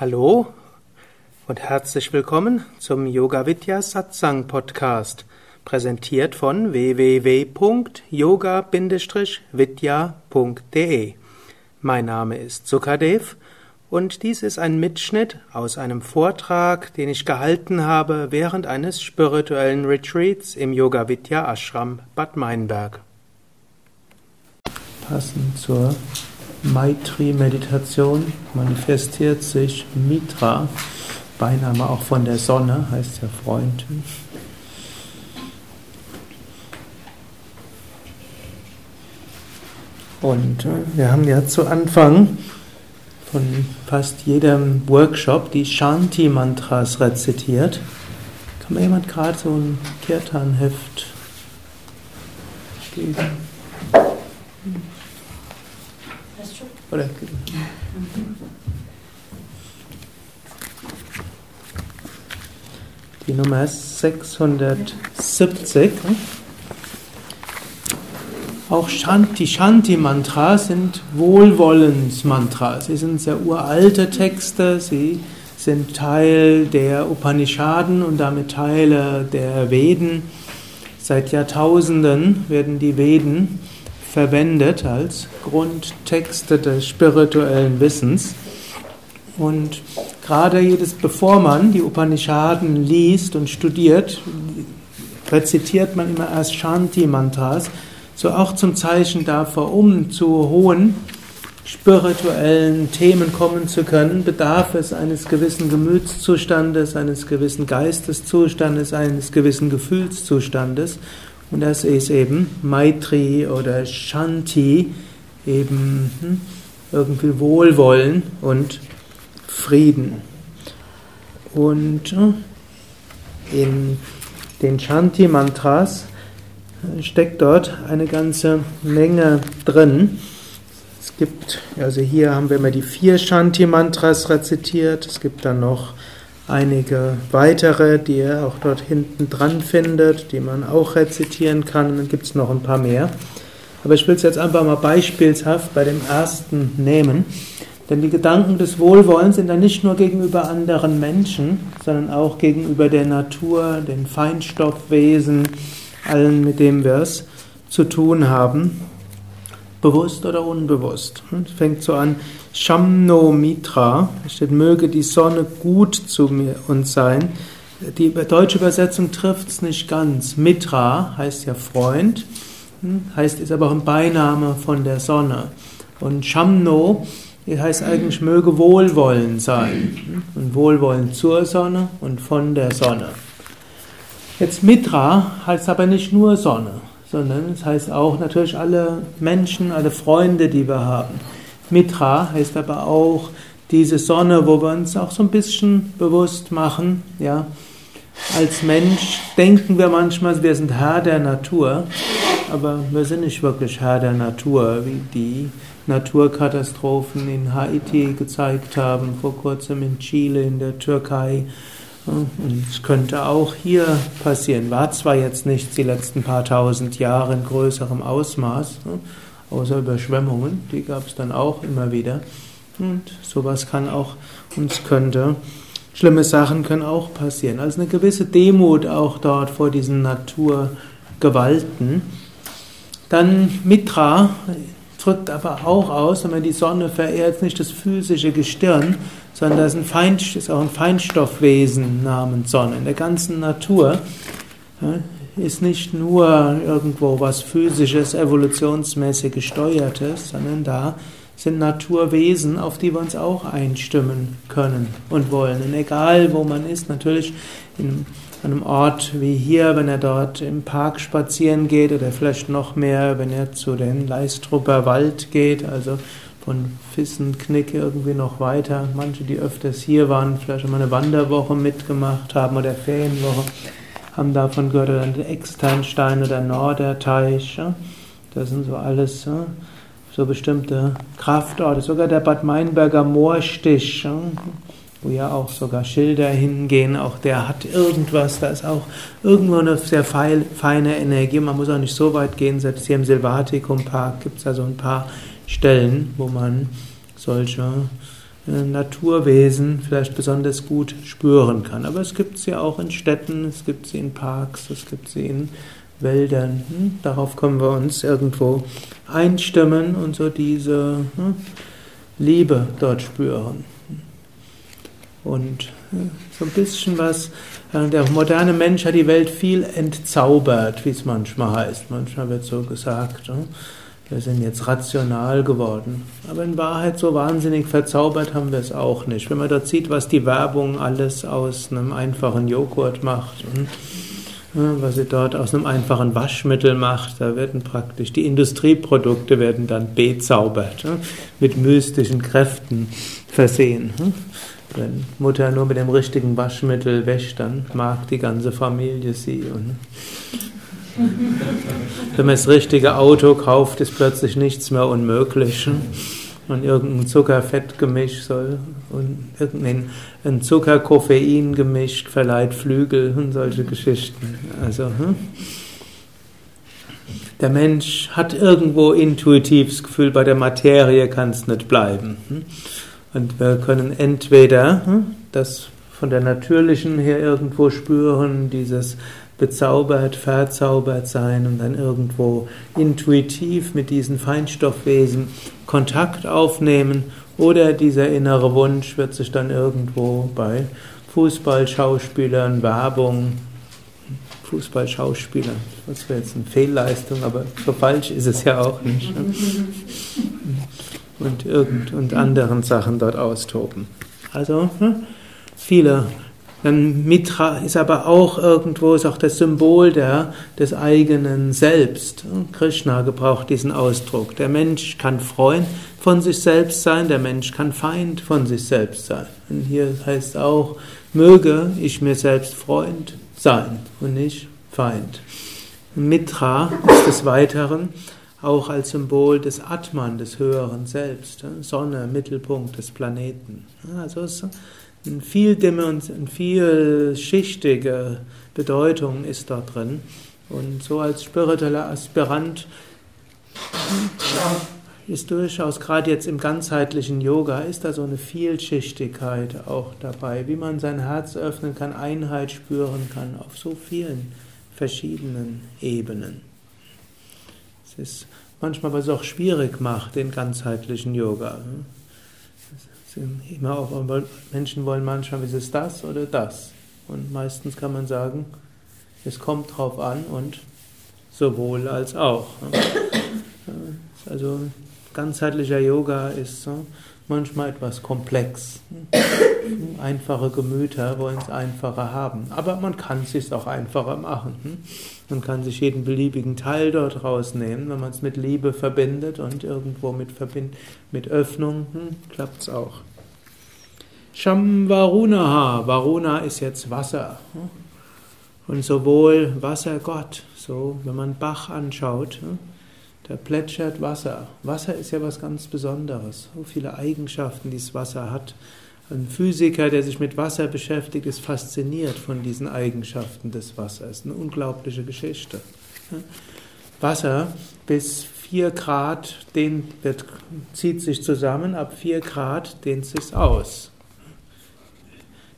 Hallo und herzlich willkommen zum Yoga Vidya Satsang Podcast, präsentiert von www.yoga-vidya.de. Mein Name ist Sukadev und dies ist ein Mitschnitt aus einem Vortrag, den ich gehalten habe während eines spirituellen Retreats im Yoga Vidya Ashram Bad Meinberg. Passend zur Maitri-Meditation manifestiert sich Mitra, Beiname auch von der Sonne, heißt ja Freund. Und äh, wir haben ja zu Anfang von fast jedem Workshop die Shanti-Mantras rezitiert. Kann mir jemand gerade so ein Kirtan-Heft geben? Oder? Die Nummer ist 670. Auch Shanti, Shanti-Mantras sind Wohlwollensmantras. Sie sind sehr uralte Texte, sie sind Teil der Upanishaden und damit Teile der Veden. Seit Jahrtausenden werden die Veden verwendet als Grundtexte des spirituellen Wissens. Und gerade jedes, bevor man die Upanishaden liest und studiert, rezitiert man immer erst Shanti-Mantras, so auch zum Zeichen dafür, um zu hohen spirituellen Themen kommen zu können, bedarf es eines gewissen Gemütszustandes, eines gewissen Geisteszustandes, eines gewissen Gefühlszustandes. Und das ist eben Maitri oder Shanti, eben hm, irgendwie Wohlwollen und Frieden. Und in den Shanti-Mantras steckt dort eine ganze Menge drin. Es gibt, also hier haben wir immer die vier Shanti-Mantras rezitiert. Es gibt dann noch einige weitere, die ihr auch dort hinten dran findet, die man auch rezitieren kann. Dann gibt es noch ein paar mehr. Aber ich will es jetzt einfach mal beispielshaft bei dem ersten nehmen. Denn die Gedanken des Wohlwollens sind dann nicht nur gegenüber anderen Menschen, sondern auch gegenüber der Natur, den Feinstoffwesen, allen, mit denen wir es zu tun haben, bewusst oder unbewusst. Es fängt so an, Shamno Mitra, steht, möge die Sonne gut zu mir uns sein. Die deutsche Übersetzung trifft es nicht ganz. Mitra heißt ja Freund, hm, heißt ist aber auch ein Beiname von der Sonne. Und Shamno heißt eigentlich möge Wohlwollen sein. Und Wohlwollen zur Sonne und von der Sonne. Jetzt Mitra heißt aber nicht nur Sonne, sondern es heißt auch natürlich alle Menschen, alle Freunde, die wir haben. Mitra heißt aber auch diese Sonne, wo wir uns auch so ein bisschen bewusst machen, ja. Als Mensch denken wir manchmal, wir sind Herr der Natur, aber wir sind nicht wirklich Herr der Natur, wie die Naturkatastrophen in Haiti gezeigt haben, vor kurzem in Chile, in der Türkei. Und es könnte auch hier passieren. War zwar jetzt nicht die letzten paar tausend Jahre in größerem Ausmaß, außer Überschwemmungen, die gab es dann auch immer wieder. Und sowas kann auch, uns könnte, schlimme Sachen können auch passieren. Also eine gewisse Demut auch dort vor diesen Naturgewalten. Dann Mitra drückt aber auch aus, wenn man die Sonne verehrt, nicht das physische Gestirn, sondern das ist, ein Feinst ist auch ein Feinstoffwesen namens Sonne. In der ganzen Natur ist nicht nur irgendwo was physisches, evolutionsmäßig gesteuertes, sondern da sind Naturwesen, auf die wir uns auch einstimmen können und wollen. Und egal, wo man ist, natürlich in einem Ort wie hier, wenn er dort im Park spazieren geht oder vielleicht noch mehr, wenn er zu den Leistrupper Wald geht, also von Fissenknick irgendwie noch weiter. Manche, die öfters hier waren, vielleicht mal eine Wanderwoche mitgemacht haben oder Ferienwoche haben davon gehört, oder der Externstein oder Norderteich. Das sind so alles so bestimmte Kraftorte. Sogar der Bad Meinberger Moorstich, wo ja auch sogar Schilder hingehen, auch der hat irgendwas, da ist auch irgendwo eine sehr feine Energie. Man muss auch nicht so weit gehen, selbst hier im Silvatikum Park gibt es da so ein paar Stellen, wo man solche Naturwesen vielleicht besonders gut spüren kann. Aber es gibt sie auch in Städten, es gibt sie in Parks, es gibt sie in Wäldern. Hm? Darauf können wir uns irgendwo einstimmen und so diese hm, Liebe dort spüren. Und hm, so ein bisschen was, äh, der moderne Mensch hat die Welt viel entzaubert, wie es manchmal heißt. Manchmal wird so gesagt. Hm? wir sind jetzt rational geworden. Aber in Wahrheit so wahnsinnig verzaubert haben wir es auch nicht. Wenn man dort sieht, was die Werbung alles aus einem einfachen Joghurt macht, hm, was sie dort aus einem einfachen Waschmittel macht, da werden praktisch die Industrieprodukte werden dann bezaubert, hm, mit mystischen Kräften versehen. Hm. Wenn Mutter nur mit dem richtigen Waschmittel wäscht, dann mag die ganze Familie sie. Und wenn man das richtige Auto kauft, ist plötzlich nichts mehr unmöglich. Und irgendein Zucker-Fett-Gemisch soll und irgendein Zucker-Koffein-Gemisch verleiht Flügel und solche Geschichten. Also, hm? der Mensch hat irgendwo intuitiv das Gefühl, bei der Materie kann es nicht bleiben. Hm? Und wir können entweder hm, das von der natürlichen her irgendwo spüren, dieses bezaubert, verzaubert sein und dann irgendwo intuitiv mit diesen Feinstoffwesen Kontakt aufnehmen oder dieser innere Wunsch wird sich dann irgendwo bei Fußballschauspielern, Werbung, Fußballschauspieler, das wäre jetzt eine Fehlleistung, aber so falsch ist es ja auch nicht. Ne? Und, irgend, und anderen Sachen dort austoben. Also ne? viele Mitra ist aber auch irgendwo, ist auch das Symbol der, des eigenen Selbst. Krishna gebraucht diesen Ausdruck. Der Mensch kann Freund von sich selbst sein, der Mensch kann Feind von sich selbst sein. Und hier heißt auch, möge ich mir selbst Freund sein und nicht Feind. Mitra ist des Weiteren auch als Symbol des Atman, des höheren Selbst, Sonne, Mittelpunkt des Planeten. Also es eine vielschichtige Bedeutung ist da drin. Und so als spiritueller Aspirant ist durchaus gerade jetzt im ganzheitlichen Yoga ist da so eine Vielschichtigkeit auch dabei, wie man sein Herz öffnen kann, Einheit spüren kann auf so vielen verschiedenen Ebenen. Es ist manchmal was auch schwierig macht, den ganzheitlichen Yoga immer auch, Menschen wollen manchmal, ist es das oder das? Und meistens kann man sagen, es kommt drauf an und sowohl als auch. Also ganzheitlicher Yoga ist manchmal etwas komplex. Einfache Gemüter wollen es einfacher haben. Aber man kann es sich auch einfacher machen. Man kann sich jeden beliebigen Teil dort rausnehmen, wenn man es mit Liebe verbindet und irgendwo mit, Verbind mit Öffnung, hm, klappt es auch. Sham Varunaha, Varuna ist jetzt Wasser. Und sowohl Wassergott, so wenn man Bach anschaut, da plätschert Wasser. Wasser ist ja was ganz Besonderes. So viele Eigenschaften, die das Wasser hat. Ein Physiker, der sich mit Wasser beschäftigt, ist fasziniert von diesen Eigenschaften des Wassers. Eine unglaubliche Geschichte. Wasser bis 4 Grad den wird, zieht sich zusammen, ab 4 Grad dehnt sich aus.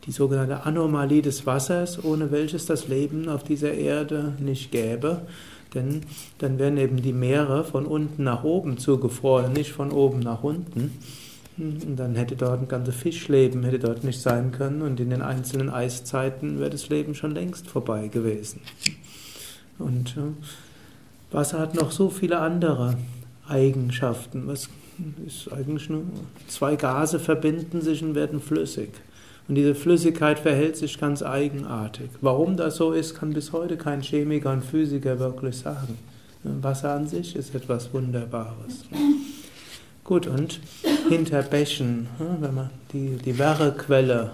Die sogenannte Anomalie des Wassers, ohne welches das Leben auf dieser Erde nicht gäbe. Denn dann wären eben die Meere von unten nach oben zugefroren, nicht von oben nach unten. Und dann hätte dort ein ganzes Fischleben hätte dort nicht sein können und in den einzelnen Eiszeiten wäre das Leben schon längst vorbei gewesen. Und äh, Wasser hat noch so viele andere Eigenschaften. Was ist eigentlich nur zwei Gase verbinden sich und werden flüssig. Und diese Flüssigkeit verhält sich ganz eigenartig. Warum das so ist, kann bis heute kein Chemiker und Physiker wirklich sagen. Wasser an sich ist etwas Wunderbares. Gut, und hinter Bächen, wenn man die, die Werrequelle,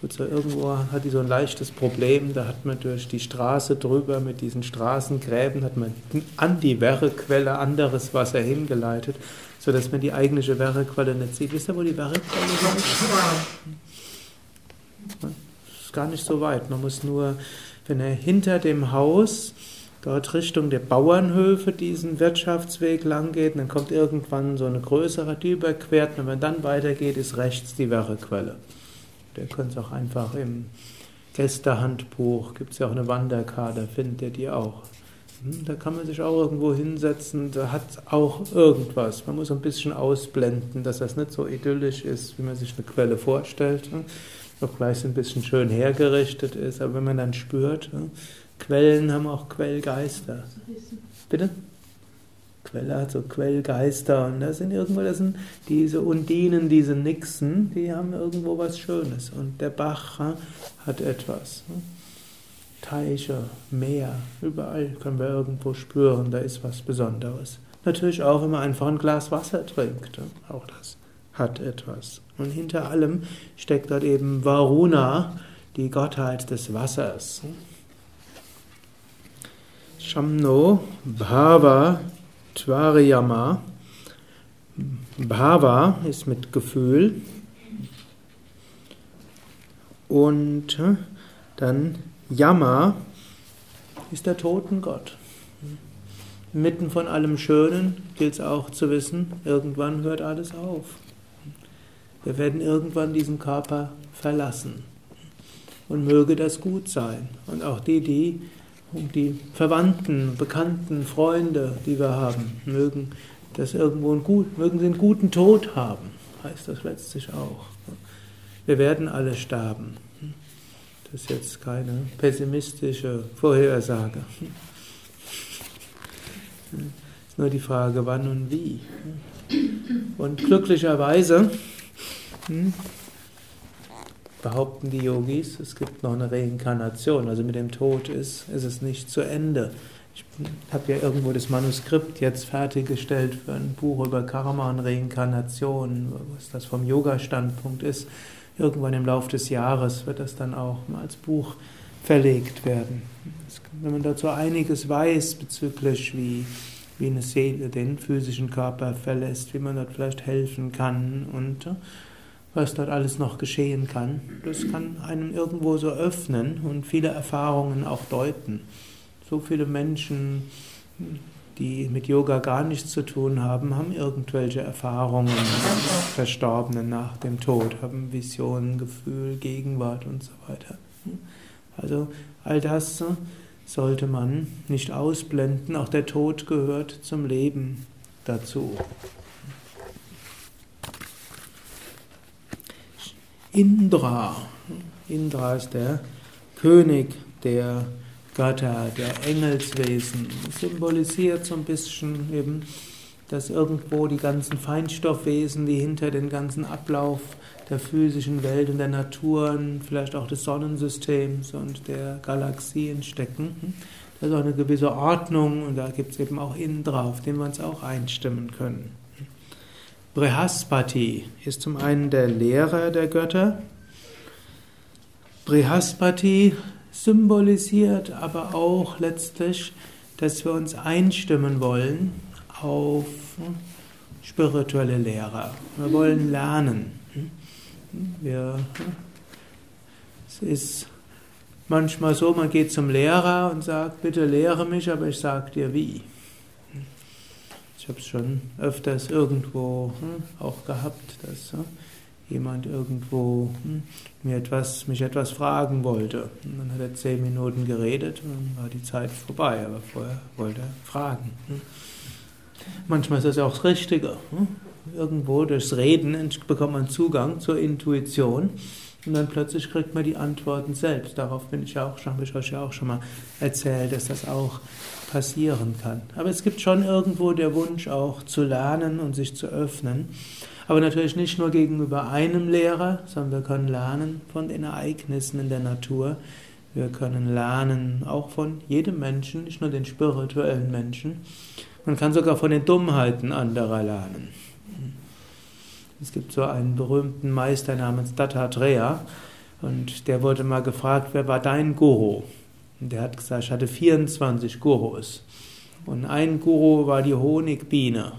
gut, so irgendwo hat die so ein leichtes Problem, da hat man durch die Straße drüber mit diesen Straßengräben, hat man an die Werrequelle anderes Wasser hingeleitet, sodass man die eigentliche Werrequelle nicht sieht. Wisst ihr, wo die Werrequelle ist? Ist gar nicht so weit. Man muss nur, wenn er hinter dem Haus dort Richtung der Bauernhöfe diesen Wirtschaftsweg lang geht, dann kommt irgendwann so eine größere, die überquert, und wenn man dann weitergeht, ist rechts die Werrequelle. Der könnt es auch einfach im Gästehandbuch, gibt es ja auch eine Wanderkarte, findet ihr die auch. Hm, da kann man sich auch irgendwo hinsetzen, da hat auch irgendwas. Man muss ein bisschen ausblenden, dass das nicht so idyllisch ist, wie man sich eine Quelle vorstellt. Auch gleich ein bisschen schön hergerichtet ist, aber wenn man dann spürt, Quellen haben auch Quellgeister. Bitte? Quelle hat so Quellgeister und das sind irgendwo, das sind diese Undinen, diese Nixen, die haben irgendwo was Schönes und der Bach hat etwas. Teiche, Meer, überall können wir irgendwo spüren, da ist was Besonderes. Natürlich auch, wenn man einfach ein Glas Wasser trinkt, auch das hat etwas. Und hinter allem steckt dort eben Varuna, die Gottheit des Wassers. Shamno Bhava Tvariyama. Bhava ist mit Gefühl. Und dann Yama ist der Totengott. Mitten von allem Schönen gilt es auch zu wissen, irgendwann hört alles auf. Wir werden irgendwann diesen Körper verlassen. Und möge das gut sein. Und auch die, die, die Verwandten, Bekannten, Freunde, die wir haben, mögen das irgendwo einen gut, mögen sie einen guten Tod haben, heißt das letztlich auch. Wir werden alle sterben. Das ist jetzt keine pessimistische Vorhersage. Es ist nur die Frage, wann und wie. Und glücklicherweise hm, behaupten die Yogis, es gibt noch eine Reinkarnation. Also mit dem Tod ist, ist es nicht zu Ende. Ich habe ja irgendwo das Manuskript jetzt fertiggestellt für ein Buch über Karma und Reinkarnation, was das vom Yoga-Standpunkt ist. Irgendwann im Laufe des Jahres wird das dann auch mal als Buch verlegt werden. Wenn man dazu einiges weiß bezüglich, wie, wie eine Seele den physischen Körper verlässt, wie man dort vielleicht helfen kann und was dort alles noch geschehen kann, das kann einen irgendwo so öffnen und viele Erfahrungen auch deuten. So viele Menschen die mit Yoga gar nichts zu tun haben, haben irgendwelche Erfahrungen Verstorbenen nach dem Tod, haben Visionen, Gefühl, Gegenwart und so weiter. Also all das sollte man nicht ausblenden, auch der Tod gehört zum Leben dazu. Indra, Indra ist der König der Götter, der Engelswesen, symbolisiert so ein bisschen eben, dass irgendwo die ganzen Feinstoffwesen, die hinter den ganzen Ablauf der physischen Welt und der Naturen, vielleicht auch des Sonnensystems und der Galaxien stecken. Da ist auch eine gewisse Ordnung und da gibt es eben auch Indra, auf den wir uns auch einstimmen können. Brihaspati ist zum einen der Lehrer der Götter. Brihaspati symbolisiert aber auch letztlich, dass wir uns einstimmen wollen auf spirituelle Lehrer. Wir wollen lernen. Wir, es ist manchmal so, man geht zum Lehrer und sagt, bitte lehre mich, aber ich sage dir wie. Ich habe es schon öfters irgendwo hm, auch gehabt, dass hm, jemand irgendwo hm, mir etwas, mich etwas fragen wollte. Und dann hat er zehn Minuten geredet und dann war die Zeit vorbei, aber vorher wollte er fragen. Hm. Manchmal ist das ja auch das Richtige. Hm. Irgendwo durchs Reden bekommt man Zugang zur Intuition und dann plötzlich kriegt man die Antworten selbst. Darauf bin ich ja auch schon, habe ich euch ja auch schon mal erzählt, dass das auch passieren kann. Aber es gibt schon irgendwo der Wunsch auch zu lernen und sich zu öffnen. Aber natürlich nicht nur gegenüber einem Lehrer, sondern wir können lernen von den Ereignissen in der Natur. Wir können lernen auch von jedem Menschen, nicht nur den spirituellen Menschen. Man kann sogar von den Dummheiten anderer lernen. Es gibt so einen berühmten Meister namens Dattatreya und der wurde mal gefragt, wer war dein Guru? Der hat gesagt, ich hatte 24 Gurus. Und ein Guru war die Honigbiene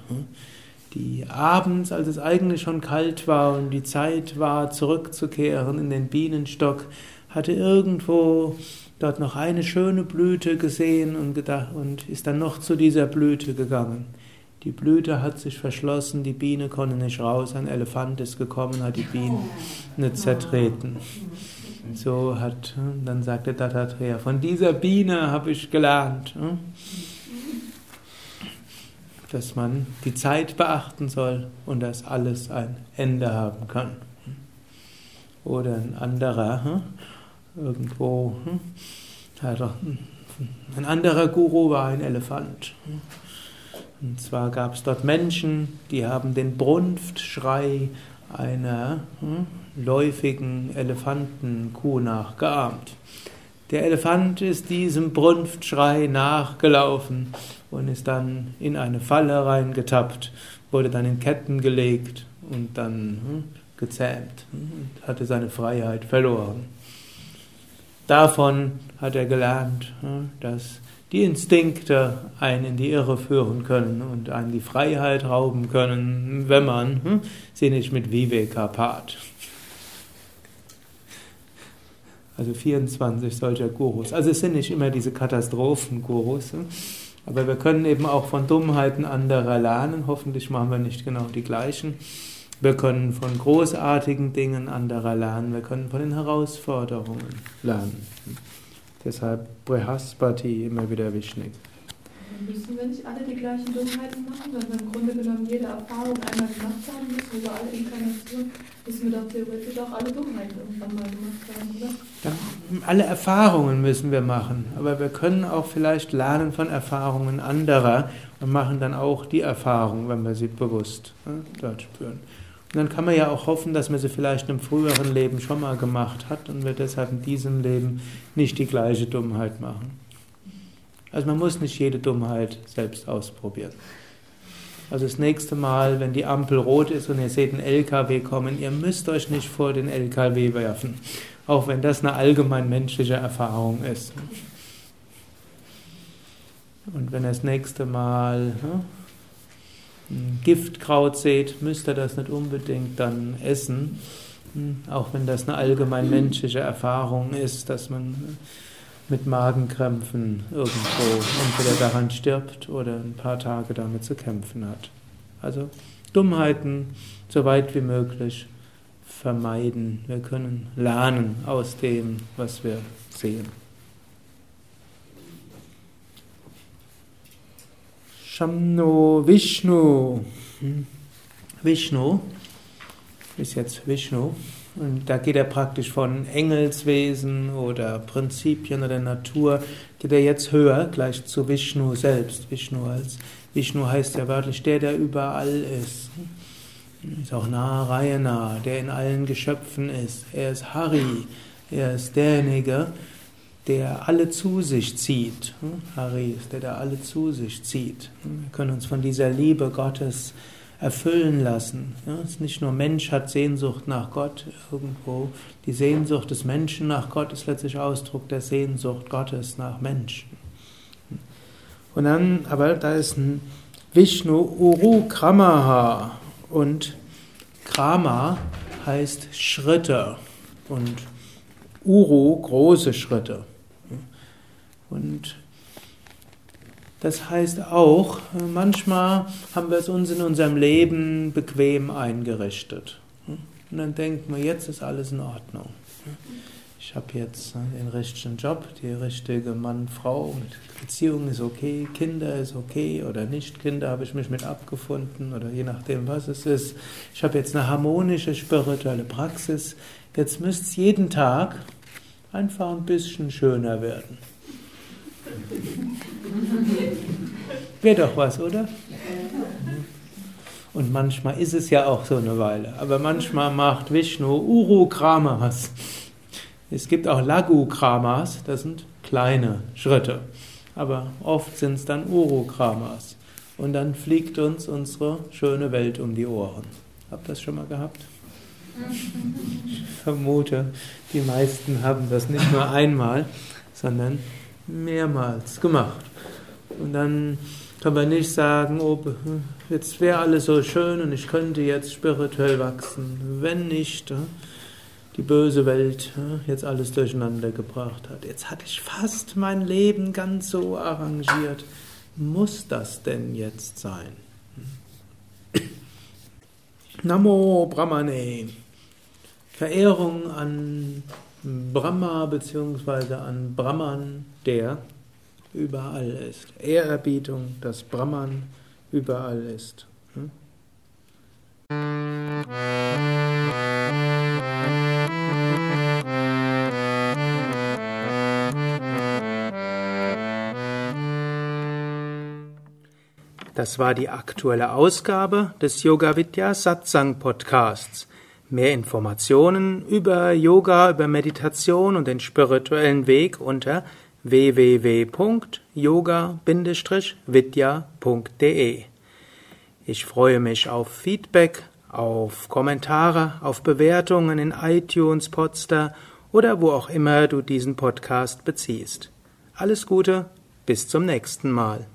die abends, als es eigentlich schon kalt war und die Zeit war, zurückzukehren in den Bienenstock, hatte irgendwo dort noch eine schöne Blüte gesehen und gedacht und ist dann noch zu dieser Blüte gegangen. Die Blüte hat sich verschlossen, die Biene konnte nicht raus, ein Elefant ist gekommen, hat die Biene zertreten. So hat, dann sagte Dattatreya, von dieser Biene habe ich gelernt, hm, dass man die Zeit beachten soll und dass alles ein Ende haben kann. Oder ein anderer, hm, irgendwo, hm, ein anderer Guru war ein Elefant. Und zwar gab es dort Menschen, die haben den Brunftschrei einer läufigen Elefantenkuh nachgeahmt. Der Elefant ist diesem Brunftschrei nachgelaufen und ist dann in eine Falle reingetappt, wurde dann in Ketten gelegt und dann hm, gezähmt hm, und hatte seine Freiheit verloren. Davon hat er gelernt, hm, dass die Instinkte einen in die Irre führen können und einen die Freiheit rauben können, wenn man sie nicht mit Viveka paart. Also 24 solcher Gurus. Also es sind nicht immer diese Katastrophen-Gurus, hm, aber wir können eben auch von Dummheiten anderer lernen. Hoffentlich machen wir nicht genau die gleichen. Wir können von großartigen Dingen anderer lernen. Wir können von den Herausforderungen lernen. Deshalb Brihaspati immer wieder wichtig. Müssen wir nicht alle die gleichen Dummheiten machen, wenn wir im Grunde genommen jede Erfahrung einmal gemacht haben müssen, über alle Inkarnationen, müssen wir doch theoretisch auch alle Dummheiten irgendwann mal gemacht haben, oder? Ja, alle Erfahrungen müssen wir machen, aber wir können auch vielleicht lernen von Erfahrungen anderer und machen dann auch die Erfahrung, wenn wir sie bewusst ne, dort spüren. Und dann kann man ja auch hoffen, dass man sie vielleicht im früheren Leben schon mal gemacht hat und wird deshalb in diesem Leben nicht die gleiche Dummheit machen. Also man muss nicht jede Dummheit selbst ausprobieren. Also das nächste Mal, wenn die Ampel rot ist und ihr seht einen LKW kommen, ihr müsst euch nicht vor den LKW werfen, auch wenn das eine allgemein menschliche Erfahrung ist. Und wenn ihr das nächste Mal ne, Giftkraut seht, müsst ihr das nicht unbedingt dann essen, hm, auch wenn das eine allgemein menschliche Erfahrung ist, dass man mit Magenkrämpfen irgendwo entweder daran stirbt oder ein paar Tage damit zu kämpfen hat. Also Dummheiten so weit wie möglich vermeiden. Wir können lernen aus dem, was wir sehen. Shamno Vishnu. Hm. Vishnu ist jetzt Vishnu. Und da geht er praktisch von Engelswesen oder Prinzipien oder Natur, geht er jetzt höher, gleich zu Vishnu selbst. Vishnu als Vishnu heißt ja wörtlich der, der überall ist. Ist auch Narayana, der in allen Geschöpfen ist. Er ist Hari, er ist derjenige, der alle zu sich zieht. Hari ist der, der alle zu sich zieht. Wir können uns von dieser Liebe Gottes erfüllen lassen. es ist nicht nur Mensch hat Sehnsucht nach Gott irgendwo. Die Sehnsucht des Menschen nach Gott ist letztlich Ausdruck der Sehnsucht Gottes nach Menschen. Und dann, aber da ist ein Vishnu Uru Kramaha und Krama heißt Schritte und Uru große Schritte. Und das heißt auch, manchmal haben wir es uns in unserem Leben bequem eingerichtet. Und dann denken wir, jetzt ist alles in Ordnung. Ich habe jetzt den richtigen Job, die richtige Mann-Frau, Beziehung ist okay, Kinder ist okay oder nicht Kinder habe ich mich mit abgefunden oder je nachdem, was es ist. Ich habe jetzt eine harmonische spirituelle Praxis. Jetzt müsste es jeden Tag einfach ein bisschen schöner werden. Wäre doch was, oder? Und manchmal ist es ja auch so eine Weile. Aber manchmal macht Vishnu Uru-Kramas. Es gibt auch Lagu-Kramas, das sind kleine Schritte. Aber oft sind es dann Uru-Kramas. Und dann fliegt uns unsere schöne Welt um die Ohren. Habt ihr das schon mal gehabt? Ich vermute, die meisten haben das nicht nur einmal, sondern mehrmals gemacht. Und dann kann man nicht sagen, oh, jetzt wäre alles so schön und ich könnte jetzt spirituell wachsen. Wenn nicht, die böse Welt jetzt alles durcheinander gebracht hat. Jetzt hatte ich fast mein Leben ganz so arrangiert. Muss das denn jetzt sein? Namo Brahmane. Verehrung an Brahma bzw. an Brahman, der überall ist. Ehrerbietung, dass Brahman überall ist. Hm? Das war die aktuelle Ausgabe des Yoga Vidya Satsang Podcasts. Mehr Informationen über Yoga, über Meditation und den spirituellen Weg unter www.yoga-vidya.de. Ich freue mich auf Feedback, auf Kommentare, auf Bewertungen in iTunes, Podster oder wo auch immer du diesen Podcast beziehst. Alles Gute, bis zum nächsten Mal.